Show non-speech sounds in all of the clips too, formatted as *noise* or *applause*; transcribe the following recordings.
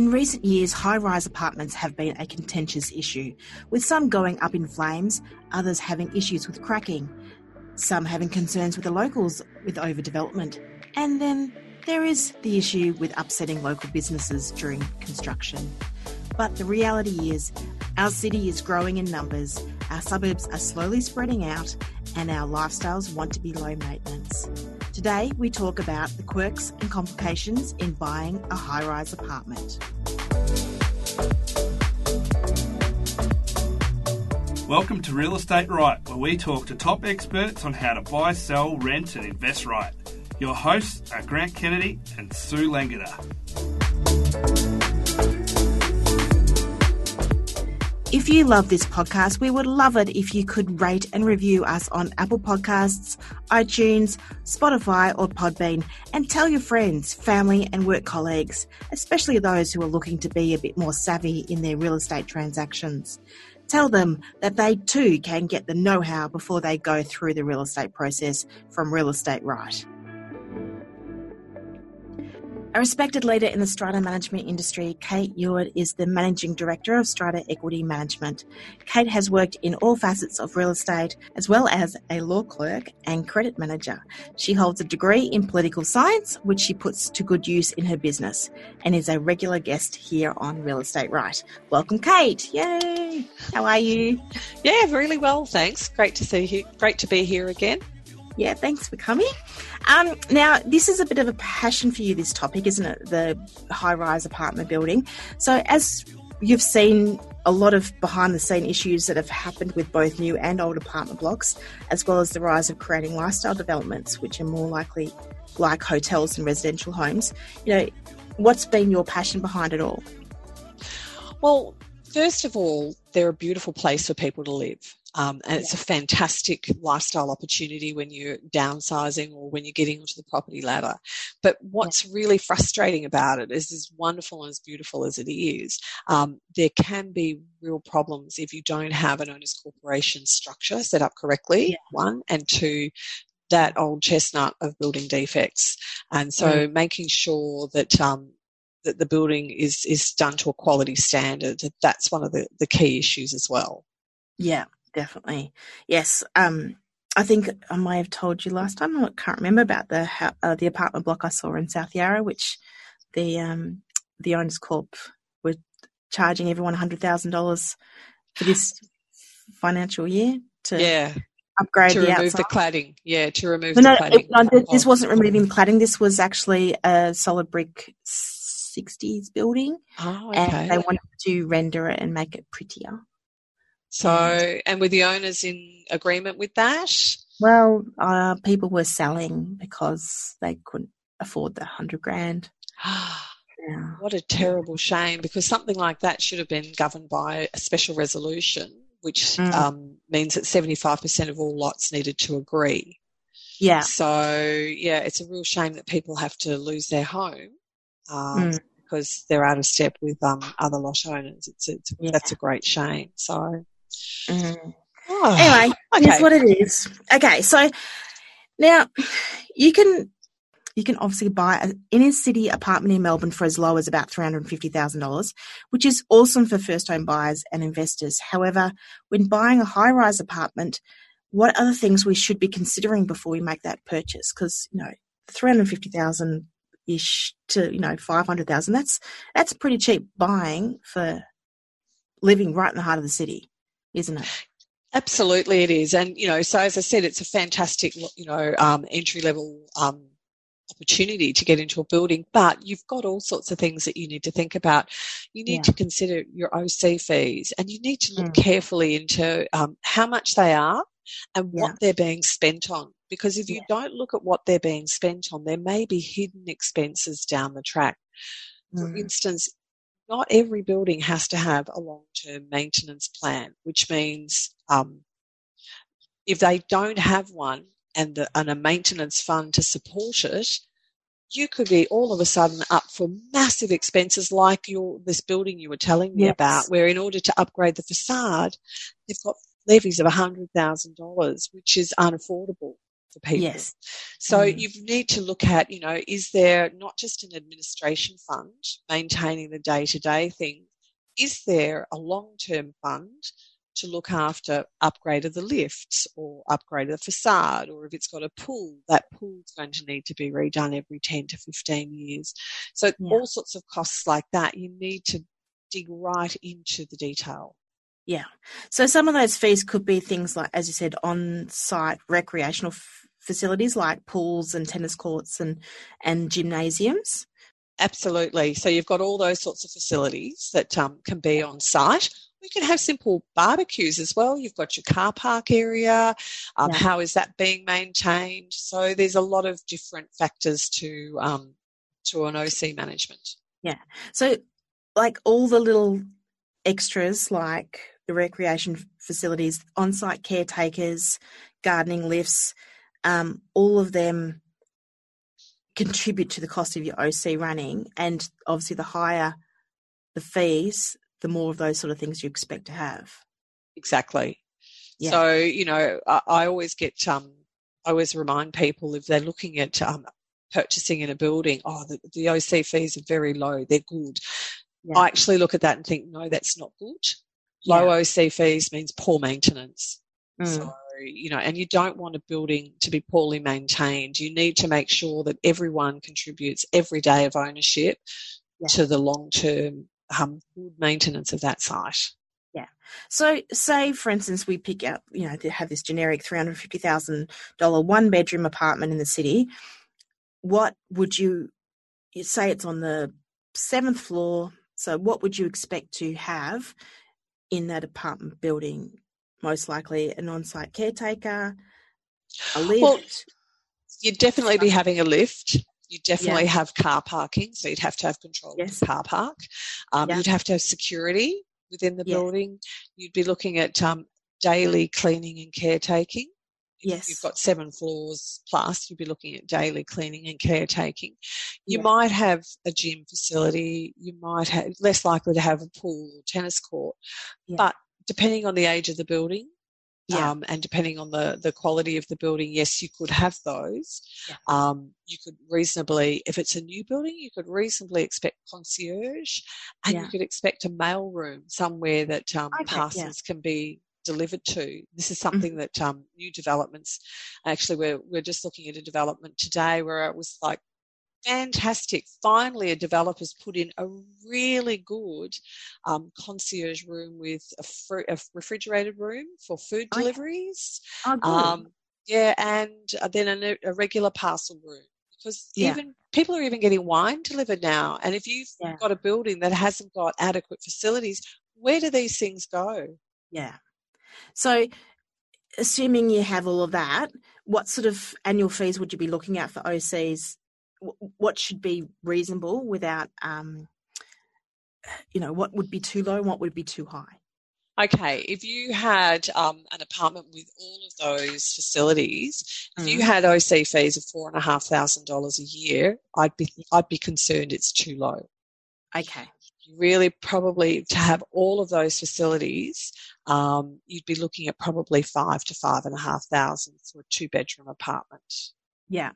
In recent years, high rise apartments have been a contentious issue, with some going up in flames, others having issues with cracking, some having concerns with the locals with overdevelopment, and then there is the issue with upsetting local businesses during construction. But the reality is, our city is growing in numbers, our suburbs are slowly spreading out, and our lifestyles want to be low maintenance. Today, we talk about the quirks and complications in buying a high rise apartment. Welcome to Real Estate Right, where we talk to top experts on how to buy, sell, rent, and invest right. Your hosts are Grant Kennedy and Sue Langada. If you love this podcast, we would love it if you could rate and review us on Apple Podcasts, iTunes, Spotify, or Podbean, and tell your friends, family, and work colleagues, especially those who are looking to be a bit more savvy in their real estate transactions. Tell them that they too can get the know how before they go through the real estate process from Real Estate Right. A respected leader in the strata management industry, Kate Yeowart is the Managing Director of Strata Equity Management. Kate has worked in all facets of real estate as well as a law clerk and credit manager. She holds a degree in political science, which she puts to good use in her business, and is a regular guest here on Real Estate Right. Welcome, Kate. Yay! How are you? Yeah, really well, thanks. Great to see you. Great to be here again. Yeah, thanks for coming. Um, now, this is a bit of a passion for you, this topic, isn't it? The high rise apartment building. So, as you've seen a lot of behind the scene issues that have happened with both new and old apartment blocks, as well as the rise of creating lifestyle developments, which are more likely like hotels and residential homes. You know, what's been your passion behind it all? Well, first of all, they're a beautiful place for people to live. Um, and it's a fantastic lifestyle opportunity when you're downsizing or when you're getting onto the property ladder. But what's really frustrating about it is as wonderful and as beautiful as it is, um, there can be real problems if you don't have an owner's corporation structure set up correctly, yeah. one, and two, that old chestnut of building defects. And so mm. making sure that um, that the building is is done to a quality standard. That's one of the, the key issues as well. Yeah, definitely. Yes. Um, I think I may have told you last time. I can't remember about the uh, the apartment block I saw in South Yarra, which the um, the owners corp were charging everyone hundred thousand dollars for this financial year to yeah upgrade to the remove outside. the cladding. Yeah, to remove no, the no, cladding. It, no, this wasn't removing the cladding. This was actually a solid brick 60s building, oh, okay. and they wanted to render it and make it prettier. So, and were the owners in agreement with that? Well, uh, people were selling because they couldn't afford the hundred grand. *gasps* yeah. What a terrible shame! Because something like that should have been governed by a special resolution, which mm. um, means that seventy-five percent of all lots needed to agree. Yeah. So, yeah, it's a real shame that people have to lose their home um, mm. because they're out of step with um, other lot owners. It's, it's yeah. that's a great shame. So. Mm. Oh, anyway, okay. here's what it is. Okay, so now you can you can obviously buy an inner city apartment in Melbourne for as low as about $350,000, which is awesome for first home buyers and investors. However, when buying a high rise apartment, what are the things we should be considering before we make that purchase? Because, you know, 350,000 ish to, you know, 500,000, that's, that's pretty cheap buying for living right in the heart of the city isn't it? Absolutely, it is. And, you know, so as I said, it's a fantastic, you know, um, entry level um, opportunity to get into a building, but you've got all sorts of things that you need to think about. You need yeah. to consider your OC fees and you need to look mm. carefully into um, how much they are and what yeah. they're being spent on. Because if you yeah. don't look at what they're being spent on, there may be hidden expenses down the track. For mm. instance, not every building has to have a long-term maintenance plan, which means um, if they don't have one and, the, and a maintenance fund to support it, you could be all of a sudden up for massive expenses like your this building you were telling me yes. about, where in order to upgrade the facade, they've got levies of $100,000, which is unaffordable. For people. Yes. So mm. you need to look at, you know, is there not just an administration fund maintaining the day to day thing? Is there a long term fund to look after upgrade of the lifts or upgrade of the facade, or if it's got a pool, that pool's going to need to be redone every 10 to 15 years. So yeah. all sorts of costs like that, you need to dig right into the detail. Yeah. So some of those fees could be things like, as you said, on site recreational f- facilities like pools and tennis courts and, and gymnasiums. Absolutely. So you've got all those sorts of facilities that um, can be on site. You can have simple barbecues as well. You've got your car park area. Um, yeah. How is that being maintained? So there's a lot of different factors to um, to an OC management. Yeah. So like all the little extras, like the recreation facilities, on site caretakers, gardening lifts, um, all of them contribute to the cost of your OC running. And obviously, the higher the fees, the more of those sort of things you expect to have. Exactly. Yeah. So, you know, I, I always get, um, I always remind people if they're looking at um, purchasing in a building, oh, the, the OC fees are very low, they're good. Yeah. I actually look at that and think, no, that's not good. Low yeah. OC fees means poor maintenance. Mm. So, you know, and you don't want a building to be poorly maintained. You need to make sure that everyone contributes every day of ownership yeah. to the long term um, good maintenance of that site. Yeah. So, say for instance, we pick up, you know, to have this generic three hundred fifty thousand dollar one bedroom apartment in the city. What would you, you say? It's on the seventh floor. So, what would you expect to have in that apartment building, most likely an on site caretaker, a lift. Well, you'd definitely be having a lift. You'd definitely yeah. have car parking, so you'd have to have control yes. of the car park. Um, yeah. You'd have to have security within the building. You'd be looking at um, daily cleaning and caretaking. Yes. You've got seven floors plus, you'd be looking at daily cleaning and caretaking. You yeah. might have a gym facility, you might have less likely to have a pool or tennis court. Yeah. But depending on the age of the building, yeah. Um, and depending on the, the quality of the building, yes, you could have those. Yeah. Um, you could reasonably, if it's a new building, you could reasonably expect concierge and yeah. you could expect a mail room somewhere that um, okay, parcels can be delivered to. This is mm-hmm. something that um, new developments. Actually, we're we're just looking at a development today where it was like fantastic. Finally, a developer's put in a really good um, concierge room with a, fr- a, refrigerated room for food oh, deliveries. Oh, um, yeah, and uh, then a, a, regular parcel room because yeah. even people are even getting wine delivered now. And if you've yeah. got a building that hasn't got adequate facilities, where do these things go? Yeah. So, assuming you have all of that, what sort of annual fees would you be looking at for OCs? What should be reasonable without, um, you know, what would be too low and what would be too high? Okay, if you had um, an apartment with all of those facilities, mm. if you mm. had OC fees of four and a half thousand dollars a year, I'd be I'd be concerned it's too low. Okay really probably to have all of those facilities, um, you'd be looking at probably five to five and a half thousand for a two bedroom apartment. Yeah.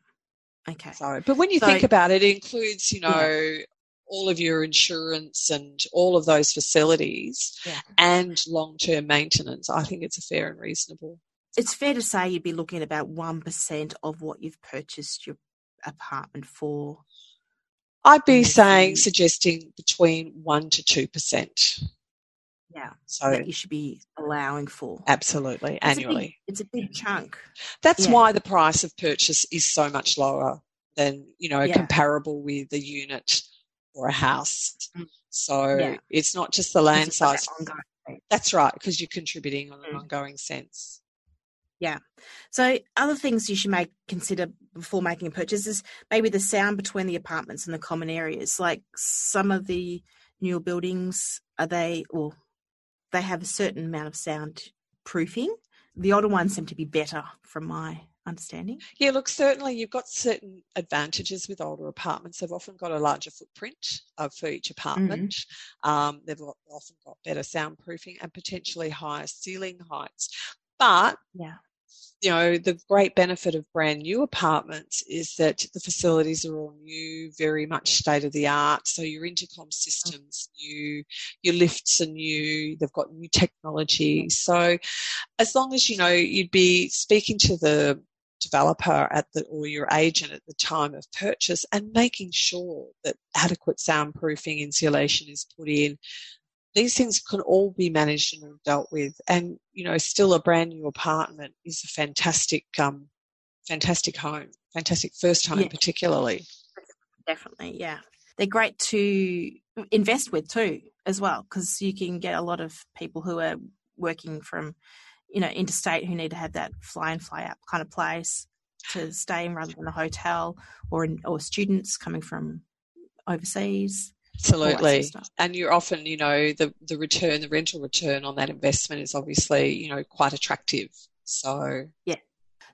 Okay. So, but when you so, think about it, it includes, you know, yeah. all of your insurance and all of those facilities yeah. and long term maintenance. I think it's a fair and reasonable. It's fair to say you'd be looking at about 1% of what you've purchased your apartment for I'd be saying, suggesting between 1% to 2%. Yeah. So that you should be allowing for. Absolutely, it's annually. A big, it's a big chunk. That's yeah. why the price of purchase is so much lower than, you know, yeah. comparable with a unit or a house. Mm. So yeah. it's not just the land size. That's right, because you're contributing on an mm. ongoing sense. Yeah. So other things you should make consider before making a purchase is maybe the sound between the apartments and the common areas. Like some of the newer buildings, are they or they have a certain amount of sound proofing. The older ones seem to be better from my understanding. Yeah, look, certainly you've got certain advantages with older apartments. They've often got a larger footprint uh, for each apartment. Mm-hmm. Um, they've often got better soundproofing and potentially higher ceiling heights. But yeah you know, the great benefit of brand new apartments is that the facilities are all new, very much state of the art. So your intercom systems mm-hmm. new, your lifts are new, they've got new technology. So as long as, you know, you'd be speaking to the developer at the or your agent at the time of purchase and making sure that adequate soundproofing insulation is put in these things can all be managed and dealt with. And, you know, still a brand new apartment is a fantastic, um, fantastic home, fantastic first home, yeah. particularly. Definitely, yeah. They're great to invest with too, as well, because you can get a lot of people who are working from, you know, interstate who need to have that fly in, fly out kind of place to stay in rather than a hotel, or in, or students coming from overseas. Absolutely. And you're often, you know, the, the return, the rental return on that investment is obviously, you know, quite attractive. So Yeah.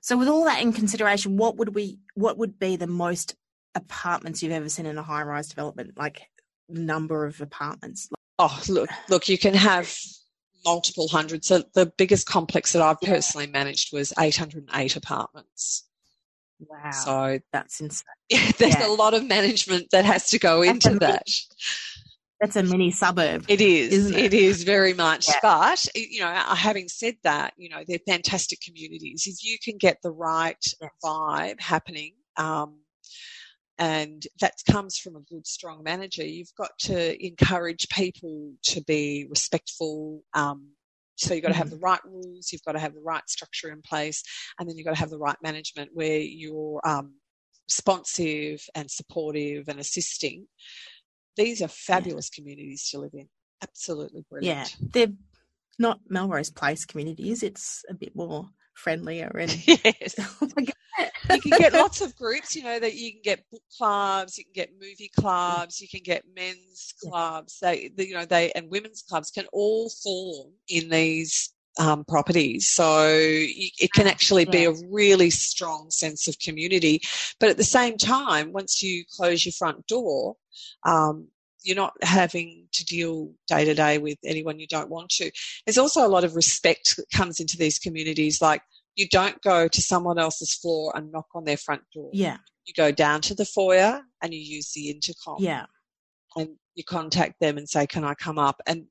So with all that in consideration, what would we what would be the most apartments you've ever seen in a high rise development? Like number of apartments? Oh, look, look, you can have multiple hundreds. So the biggest complex that I've personally managed was 808 apartments. Wow. So that's insane. *laughs* Yeah, there's yeah. a lot of management that has to go that's into that. That's a mini suburb. It is. Isn't it? it is very much. Yeah. But, you know, having said that, you know, they're fantastic communities. If you can get the right vibe happening, um, and that comes from a good, strong manager, you've got to encourage people to be respectful, um, so you've got to have mm-hmm. the right rules, you've got to have the right structure in place, and then you've got to have the right management where you're um, responsive and supportive and assisting. These are fabulous yeah. communities to live in. Absolutely brilliant. Yeah, they're not Melrose Place communities. It's a bit more friendlier *laughs* and yes. *laughs* oh you can get lots of *laughs* groups, you know, that you can get book clubs, you can get movie clubs, you can get men's clubs. They, you know, they and women's clubs can all form in these um, properties. So it can actually be a really strong sense of community. But at the same time, once you close your front door, um, you're not having to deal day to day with anyone you don't want to. There's also a lot of respect that comes into these communities. Like you don't go to someone else's floor and knock on their front door. Yeah. You go down to the foyer and you use the intercom. Yeah. And you contact them and say, Can I come up? And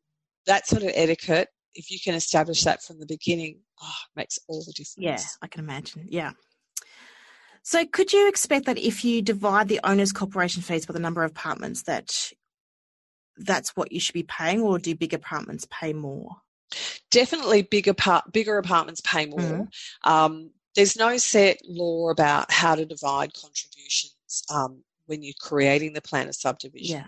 that sort of etiquette, if you can establish that from the beginning, oh, makes all the difference. Yeah, I can imagine. Yeah. So, could you expect that if you divide the owner's corporation fees by the number of apartments, that that's what you should be paying, or do big apartments pay more? Definitely bigger part, bigger apartments pay more. Mm-hmm. Um, there's no set law about how to divide contributions um, when you're creating the plan of subdivision. Yeah.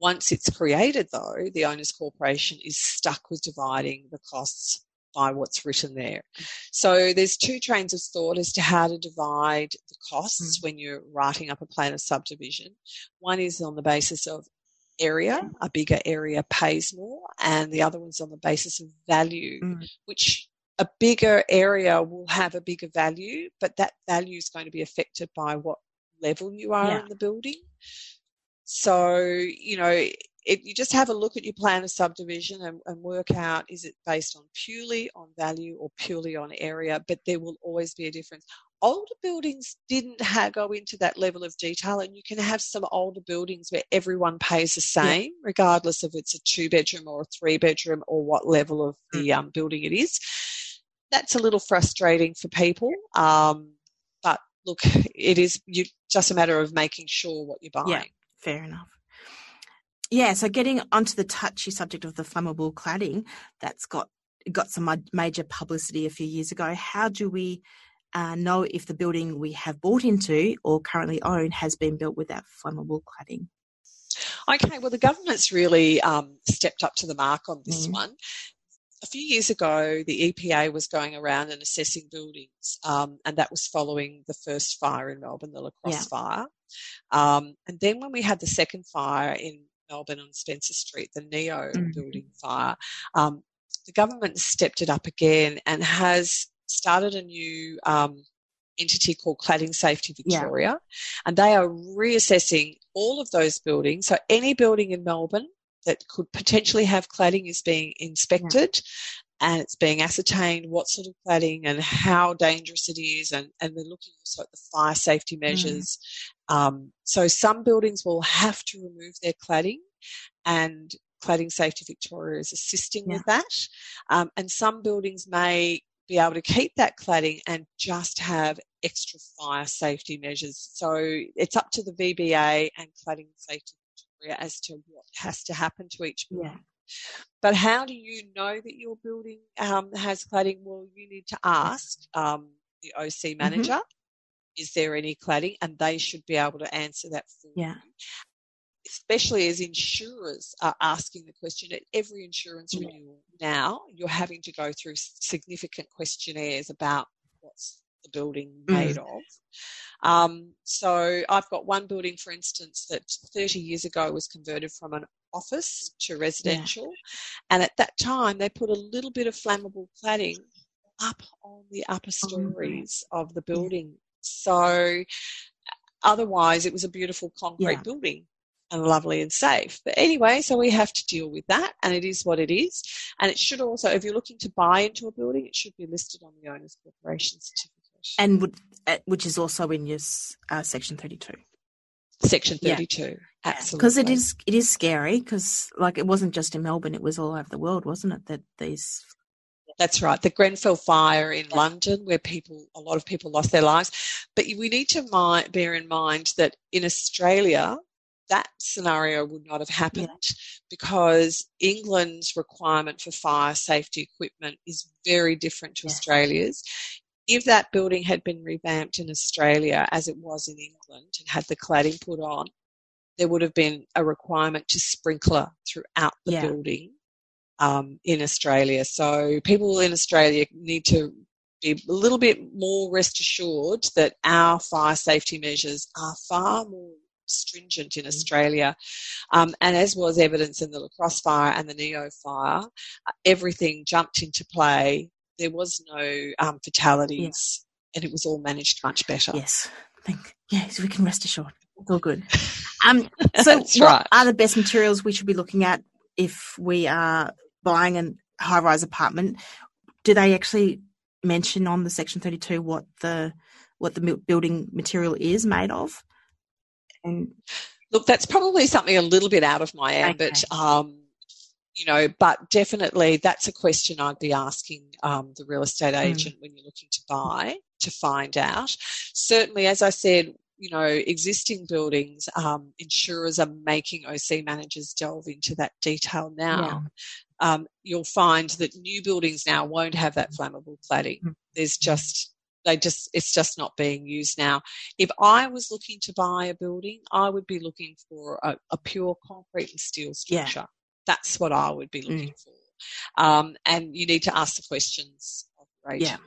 Once it's created, though, the owner's corporation is stuck with dividing the costs by what's written there. So there's two trains of thought as to how to divide the costs mm. when you're writing up a plan of subdivision. One is on the basis of area, a bigger area pays more, and the other one's on the basis of value, mm. which a bigger area will have a bigger value, but that value is going to be affected by what level you are yeah. in the building. So, you know, it, you just have a look at your plan of subdivision and, and, work out is it based on purely on value or purely on area, but there will always be a difference older buildings didn't have, go into that level of detail and you can have some older buildings where everyone pays the same yeah. regardless of it's a two bedroom or a three bedroom or what level of the mm. um, building it is that's a little frustrating for people um, but look it is you, just a matter of making sure what you're buying yeah fair enough yeah so getting onto the touchy subject of the flammable cladding that's got got some major publicity a few years ago how do we uh, know if the building we have bought into or currently own has been built without flammable cladding. Okay, well, the government's really um, stepped up to the mark on this mm. one. A few years ago, the EPA was going around and assessing buildings, um, and that was following the first fire in Melbourne, the La Crosse yeah. fire. Um, and then when we had the second fire in Melbourne on Spencer Street, the Neo mm. building fire, um, the government stepped it up again and has started a new um, entity called Cladding Safety Victoria, yeah. and they are reassessing all of those buildings. So any building in Melbourne that could potentially have cladding is being inspected. Yeah. and it's being ascertained what sort of cladding and how dangerous it is, and, and they're looking also at the fire safety mm. measures. Mm. Um, so some buildings will have to remove their cladding, and Cladding Safety Victoria is assisting yeah. with that. Um, and some buildings may be able to keep that cladding and just have extra fire safety measures. So it's up to the VBA and Cladding Safety Victoria as to what has to happen to each building. Yeah. But how do you know that your building um, has cladding? Well, you need to ask um, the OC mm-hmm. manager. Mm-hmm. Is there any cladding? And they should be able to answer that for yeah. you especially as insurers are asking the question at every insurance renewal now, you're having to go through significant questionnaires about what's the building made mm. of. Um, so I've got one building, for instance, that 30 years ago was converted from an office to residential. Yeah. And at that time, they put a little bit of flammable cladding up on the upper oh, stories oh, of the building. So otherwise, it was a beautiful concrete yeah. building and lovely and safe. But anyway, so we have to deal with that, and it is what it is. And it should also, if you're looking to buy into a building, it should be listed on the owner's corporation certificate. And would, uh, which is also in your uh, section 32. Section 32, yeah. absolutely. Because it is, it is scary because, like, it wasn't just in Melbourne; it was all over the world, wasn't it? That these that's right. The Grenfell fire in London, where people, a lot of people lost their lives. But we need to mind, bear in mind that in Australia, that scenario would not have happened yeah. because England's requirement for fire safety equipment is very different to yeah. Australia's. If that building had been revamped in Australia as it was in England and had the cladding put on, there would have been a requirement to sprinkler throughout the yeah. building um, in Australia. So people in Australia need to be a little bit more rest assured that our fire safety measures are far more stringent in mm. Australia. Um, and as was evidence in the Lacrosse fire and the Neo fire, everything jumped into play. There was no um, fatalities yeah. and it was all managed much better. Yes. Thank, yes, we can rest assured. It's all good. *laughs* Um, so, what right. are the best materials we should be looking at if we are buying a high rise apartment? Do they actually mention on the Section 32 what the what the building material is made of? And look, that's probably something a little bit out of my ambit. Okay. Um, you know, but definitely that's a question I'd be asking um, the real estate hmm. agent mm. when you're looking to buy to find out. Certainly, as I said, you know, existing buildings, um, insurers are making OC managers delve into that detail now. Yeah. Um, you'll find that new buildings now won't have that flammable cladding. Mm. There's just they just it's just not being used now. If I was looking to buy a building, I would be looking for a, a pure concrete and steel structure. Yeah. That's what I would be looking mm. for. Um, and you need to ask the questions of your agent.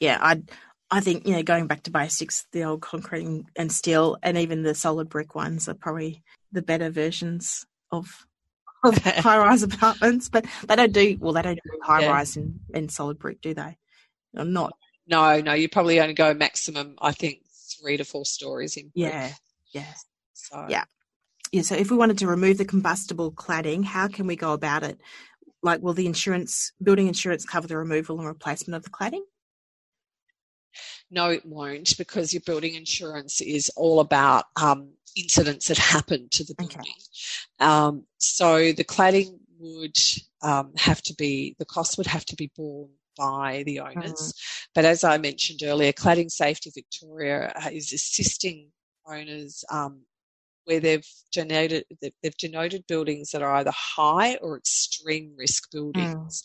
Yeah, yeah. I I think you know going back to basics, the old concrete and steel, and even the solid brick ones are probably the better versions of *laughs* of high rise apartments. But they don't do well. They don't do high yeah. rise and, and solid brick, do they? Not no, no, you probably only go maximum, I think, three to four stories in. Yeah, yeah. So. Yeah. Yeah, so if we wanted to remove the combustible cladding, how can we go about it? Like, will the insurance, building insurance cover the removal and replacement of the cladding? No, it won't because your building insurance is all about um, incidents that happen to the building. Okay. Um, so the cladding would um, have to be, the cost would have to be borne by the owners. Mm. But as I mentioned earlier, Cladding Safety Victoria uh, is assisting owners um, where they've denoted they've denoted buildings that are either high or extreme risk buildings.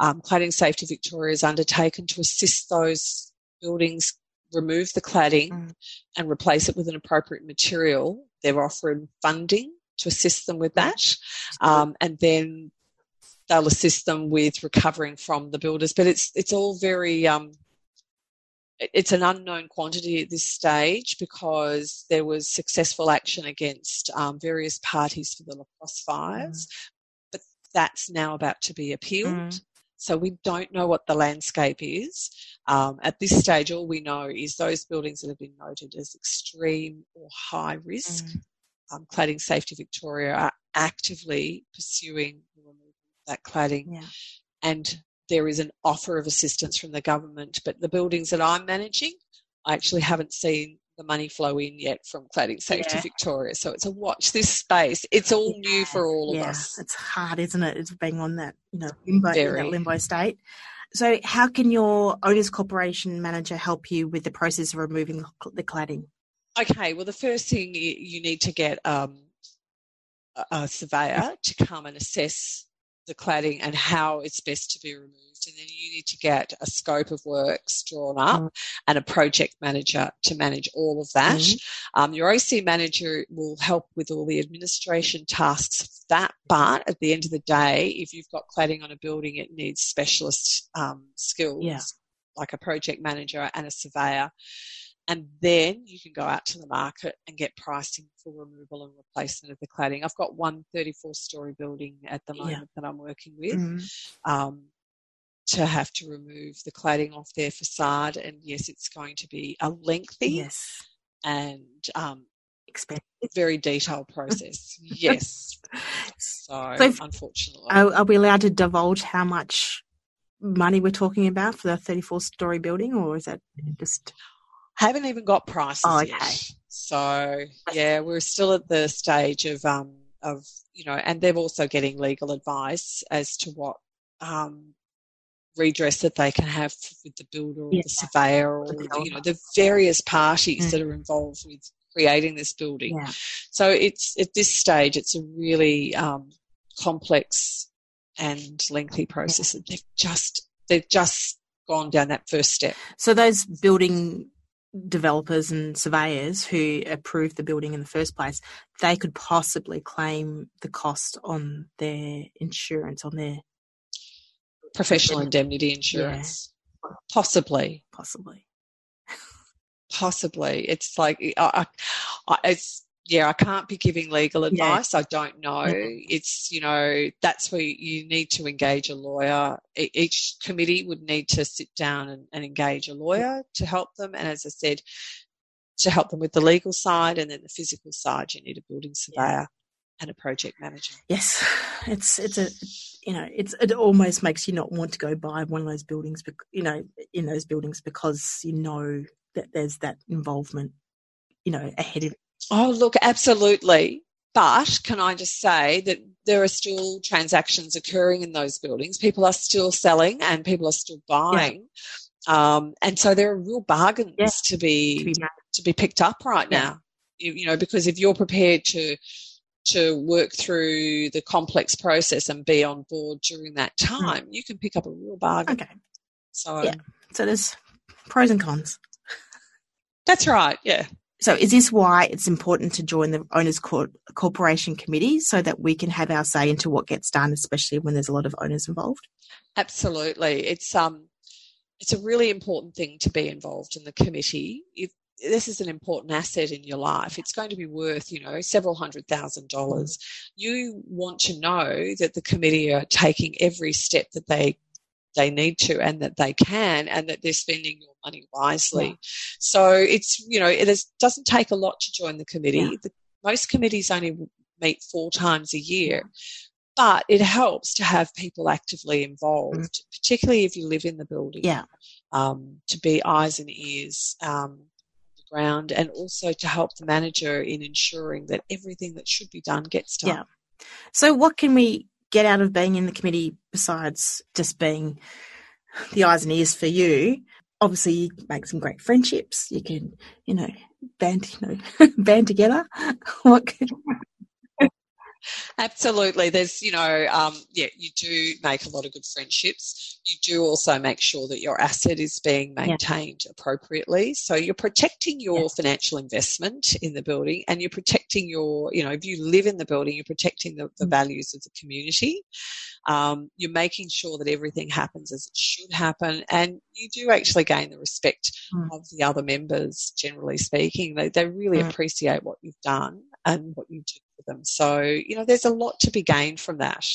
Mm. Um, cladding Safety Victoria is undertaken to assist those buildings remove the cladding mm. and replace it with an appropriate material. They're offering funding to assist them with that, um, and then they'll assist them with recovering from the builders. But it's it's all very um, it's an unknown quantity at this stage because there was successful action against um, various parties for the La Crosse fires, mm. but that's now about to be appealed. Mm. So we don't know what the landscape is. Um, at this stage, all we know is those buildings that have been noted as extreme or high risk. Mm. Um, Cladding Safety Victoria are actively pursuing that cladding. Yeah. And there is an offer of assistance from the government, but the buildings that I'm managing, I actually haven't seen the money flow in yet from Cladding Safety yeah. Victoria. So it's a watch this space. It's all yeah. new for all yeah. of us. It's hard, isn't it? It's being on that, you know, limbo, that limbo state. So how can your owners corporation manager help you with the process of removing the cladding? Okay, well, the first thing you need to get um, a surveyor to come and assess the cladding and how it's best to be removed. And then you need to get a scope of works drawn up mm. and a project manager to manage all of that. Mm. Um, your OC manager will help with all the administration tasks of that. But at the end of the day, if you've got cladding on a building, it needs specialist um, skills. Yeah. Like a project manager and a surveyor and then you can go out to the market and get pricing for removal and replacement of the cladding. I've got one 34 story building at the moment yeah. that I'm working with mm-hmm. um, to have to remove the cladding off their facade. And yes, it's going to be a lengthy yes. and um, expensive, very detailed process. yes. *laughs* So, so unfortunately. Are, are we allowed to divulge how much money we're talking about for the 34 story building, or is that just? Haven't even got prices oh, okay. yet. So yeah, we're still at the stage of um of you know, and they're also getting legal advice as to what um redress that they can have with the builder or yeah. the surveyor or you know the various parties mm. that are involved with creating this building. Yeah. So it's at this stage it's a really um, complex and lengthy process. Yeah. They've just they've just gone down that first step. So those building developers and surveyors who approved the building in the first place, they could possibly claim the cost on their insurance, on their professional indemnity insurance. Yeah. Possibly. Possibly. *laughs* Possibly. It's like, I, I, it's, yeah, I can't be giving legal advice. Yeah. I don't know. It's, you know, that's where you need to engage a lawyer. Each committee would need to sit down and, and engage a lawyer to help them. And as I said, to help them with the legal side and then the physical side, you need a building surveyor yeah. and a project manager. Yes, it's it's a you know it's it almost makes you not want to go buy one of those buildings, you know, in those buildings because you know that there's that involvement, you know, ahead of Oh, look, absolutely. But can I just say that there are still transactions occurring in those buildings? People are still selling and people are still buying. Yeah. Um, and so there are real bargains yeah. to be to be, to be, picked up right yeah. now. You, you know, because if you're prepared to to work through the complex process and be on board during that hmm. time, mm. you can pick up a real bargain. Okay. So yeah. So there's pros and cons. That's right. Yeah. So is this why it's important to join the owners corporation committee so that we can have our say into what gets done, especially when there's a lot of owners involved? Absolutely. It's um it's a really important thing to be involved in the committee. If, this is an important asset in your life. It's going to be worth, you know, several hundred thousand dollars. You want to know that the committee are taking every step that they they need to and that they can and that they're spending your money wisely. Yeah. So it's, you know, it is, doesn't take a lot to join the committee. Yeah. The, most committees only meet four times a year. But it helps to have people actively involved, mm. particularly if you live in the building. Yeah. Um, to be eyes and ears um, on the ground, and also to help the manager in ensuring that everything that should be done gets done. Yeah. So, what can we get out of being in the committee besides just being the eyes and ears for you? Obviously, you make some great friendships. You can, you know, band, you know, *laughs* band together. *laughs* what Absolutely. There's, you know, um, yeah, you do make a lot of good friendships. You do also make sure that your asset is being maintained yeah. appropriately. So you're protecting your yeah. financial investment in the building and you're protecting your, you know, if you live in the building, you're protecting the, the mm. values of the community. Um, you're making sure that everything happens as it should happen, and you do actually gain the respect mm. of the other members. Generally speaking, they they really mm. appreciate what you've done and what you do for them. So you know, there's a lot to be gained from that.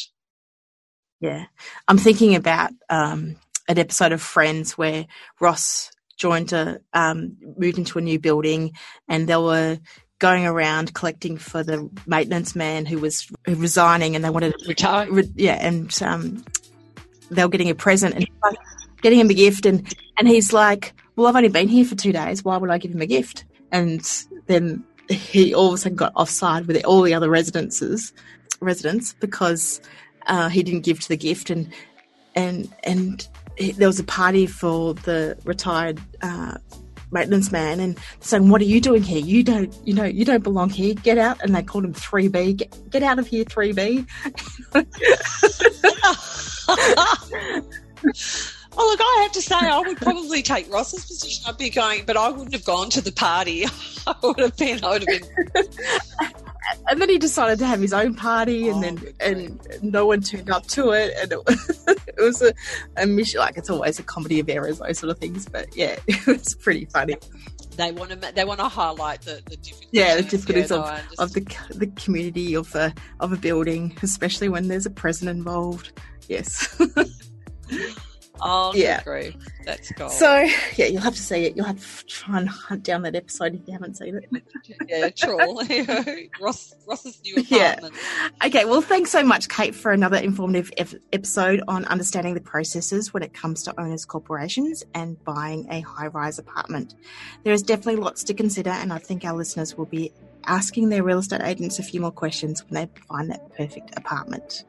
Yeah, I'm thinking about um, an episode of Friends where Ross joined a um, moved into a new building, and there were going around collecting for the maintenance man who was resigning and they wanted to retire. Re, yeah, and um, they were getting a present and getting him a gift, and and he's like, "Well, I've only been here for two days. Why would I give him a gift?" And then he all of a sudden got offside with all the other residences residents because uh, he didn't give to the gift and and and he, there was a party for the retired uh, maintenance man and saying what are you doing here? You don't you know you don't belong here. Get out. And they called him 3b get, get out of here 3b *laughs* *laughs* *laughs* Oh, look, I have to say, I would probably take Ross's position. I'd be going, but I wouldn't have gone to the party. *laughs* I would have been, I would have been. and then he decided to have his own party, and oh, then and no one turned up to it, and it was, *laughs* it was a, a mission. Like it's always a comedy of errors, those sort of things. But yeah, *laughs* it was pretty funny. They want to they want to highlight the, the difficulties. Yeah, the difficulties yeah, of, no, of the the community of a of a building, especially when there's a present involved. Yes. Oh, yeah. Agree. That's cool. So, yeah, you'll have to see it. You'll have to try and hunt down that episode if you haven't seen it. *laughs* yeah, troll. *laughs* *laughs* Ross, Ross's new apartment. Yeah. Okay, well, thanks so much, Kate, for another informative episode on understanding the processes when it comes to owners' corporations and buying a high rise apartment. There is definitely lots to consider, and I think our listeners will be asking their real estate agents a few more questions when they find that perfect apartment.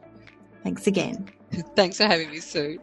Thanks again. *laughs* Thanks for having me, Sue.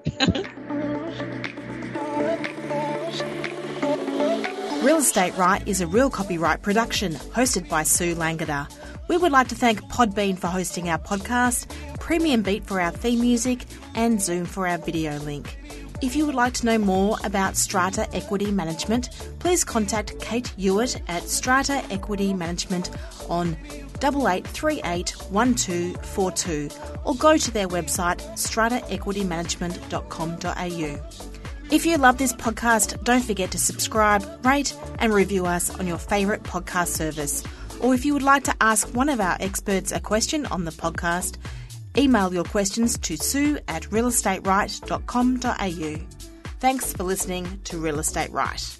Real Estate Right is a real copyright production hosted by Sue Langada. We would like to thank Podbean for hosting our podcast, Premium Beat for our theme music, and Zoom for our video link. If you would like to know more about Strata Equity Management, please contact Kate Yeowart at Strata Equity Management on 88381242 or go to their website strataequitymanagement.com.au. If you love this podcast, don't forget to subscribe, rate, and review us on your favourite podcast service. Or if you would like to ask one of our experts a question on the podcast, email your questions to sue at realestateright.com.au. Thanks for listening to Real Estate Right.